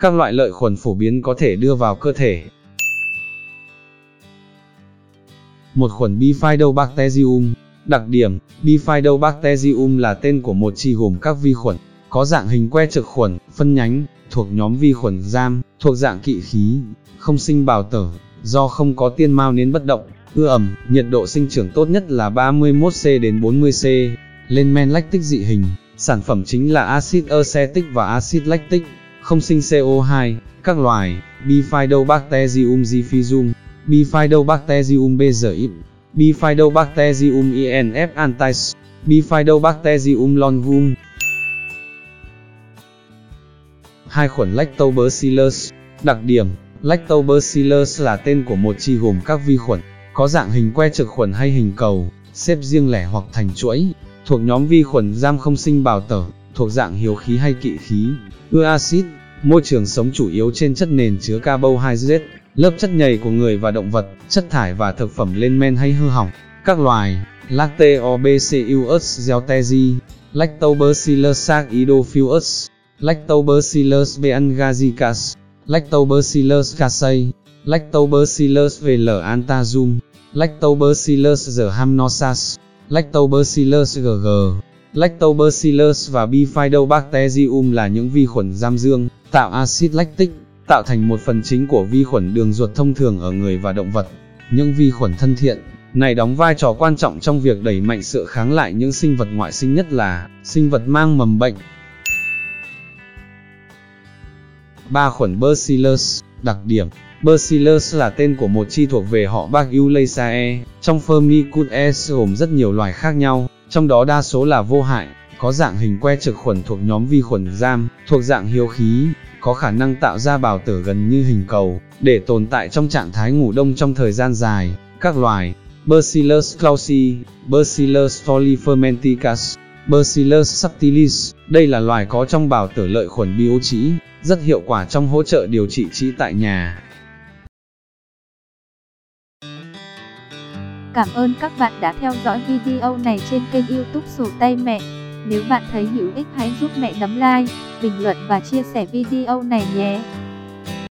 Các loại lợi khuẩn phổ biến có thể đưa vào cơ thể. Một khuẩn Bifidobacterium. Đặc điểm, Bifidobacterium là tên của một chi gồm các vi khuẩn, có dạng hình que trực khuẩn, phân nhánh, thuộc nhóm vi khuẩn giam, thuộc dạng kỵ khí, không sinh bào tử, do không có tiên mao nên bất động, ưa ẩm, nhiệt độ sinh trưởng tốt nhất là 31C đến 40C, lên men lactic dị hình, sản phẩm chính là axit acetic và axit lactic, không sinh CO2, các loài, Bifidobacterium diffusum, Bifidobacterium bezoim, Bifidobacterium inf antis, Bifidobacterium longum. Hai khuẩn Lactobacillus, đặc điểm, Lactobacillus là tên của một chi gồm các vi khuẩn, có dạng hình que trực khuẩn hay hình cầu, xếp riêng lẻ hoặc thành chuỗi, thuộc nhóm vi khuẩn giam không sinh bào tử, thuộc dạng hiếu khí hay kỵ khí, ưa axit, môi trường sống chủ yếu trên chất nền chứa carbohydrate, lớp chất nhầy của người và động vật, chất thải và thực phẩm lên men hay hư hỏng, các loài, Lactobacillus zeltezi, Lactobacillus acidophilus, Lactobacillus beangazicas, Lactobacillus casei, Lactobacillus velantazum, Lactobacillus rhamnosas, Lactobacillus gg. Lactobacillus và Bifidobacterium là những vi khuẩn giam dương, tạo axit lactic, tạo thành một phần chính của vi khuẩn đường ruột thông thường ở người và động vật. Những vi khuẩn thân thiện này đóng vai trò quan trọng trong việc đẩy mạnh sự kháng lại những sinh vật ngoại sinh nhất là sinh vật mang mầm bệnh. Ba khuẩn Bacillus, đặc điểm Bacillus là tên của một chi thuộc về họ Bacillaceae trong Firmicutes gồm rất nhiều loài khác nhau, trong đó đa số là vô hại, có dạng hình que trực khuẩn thuộc nhóm vi khuẩn giam, thuộc dạng hiếu khí, có khả năng tạo ra bào tử gần như hình cầu, để tồn tại trong trạng thái ngủ đông trong thời gian dài. Các loài Bacillus clausi, Bacillus folifermenticus, Bacillus subtilis, đây là loài có trong bào tử lợi khuẩn biếu trĩ, rất hiệu quả trong hỗ trợ điều trị trĩ tại nhà. Cảm ơn các bạn đã theo dõi video này trên kênh youtube Sổ Tay Mẹ. Nếu bạn thấy hữu ích hãy giúp mẹ nấm like, bình luận và chia sẻ video này nhé.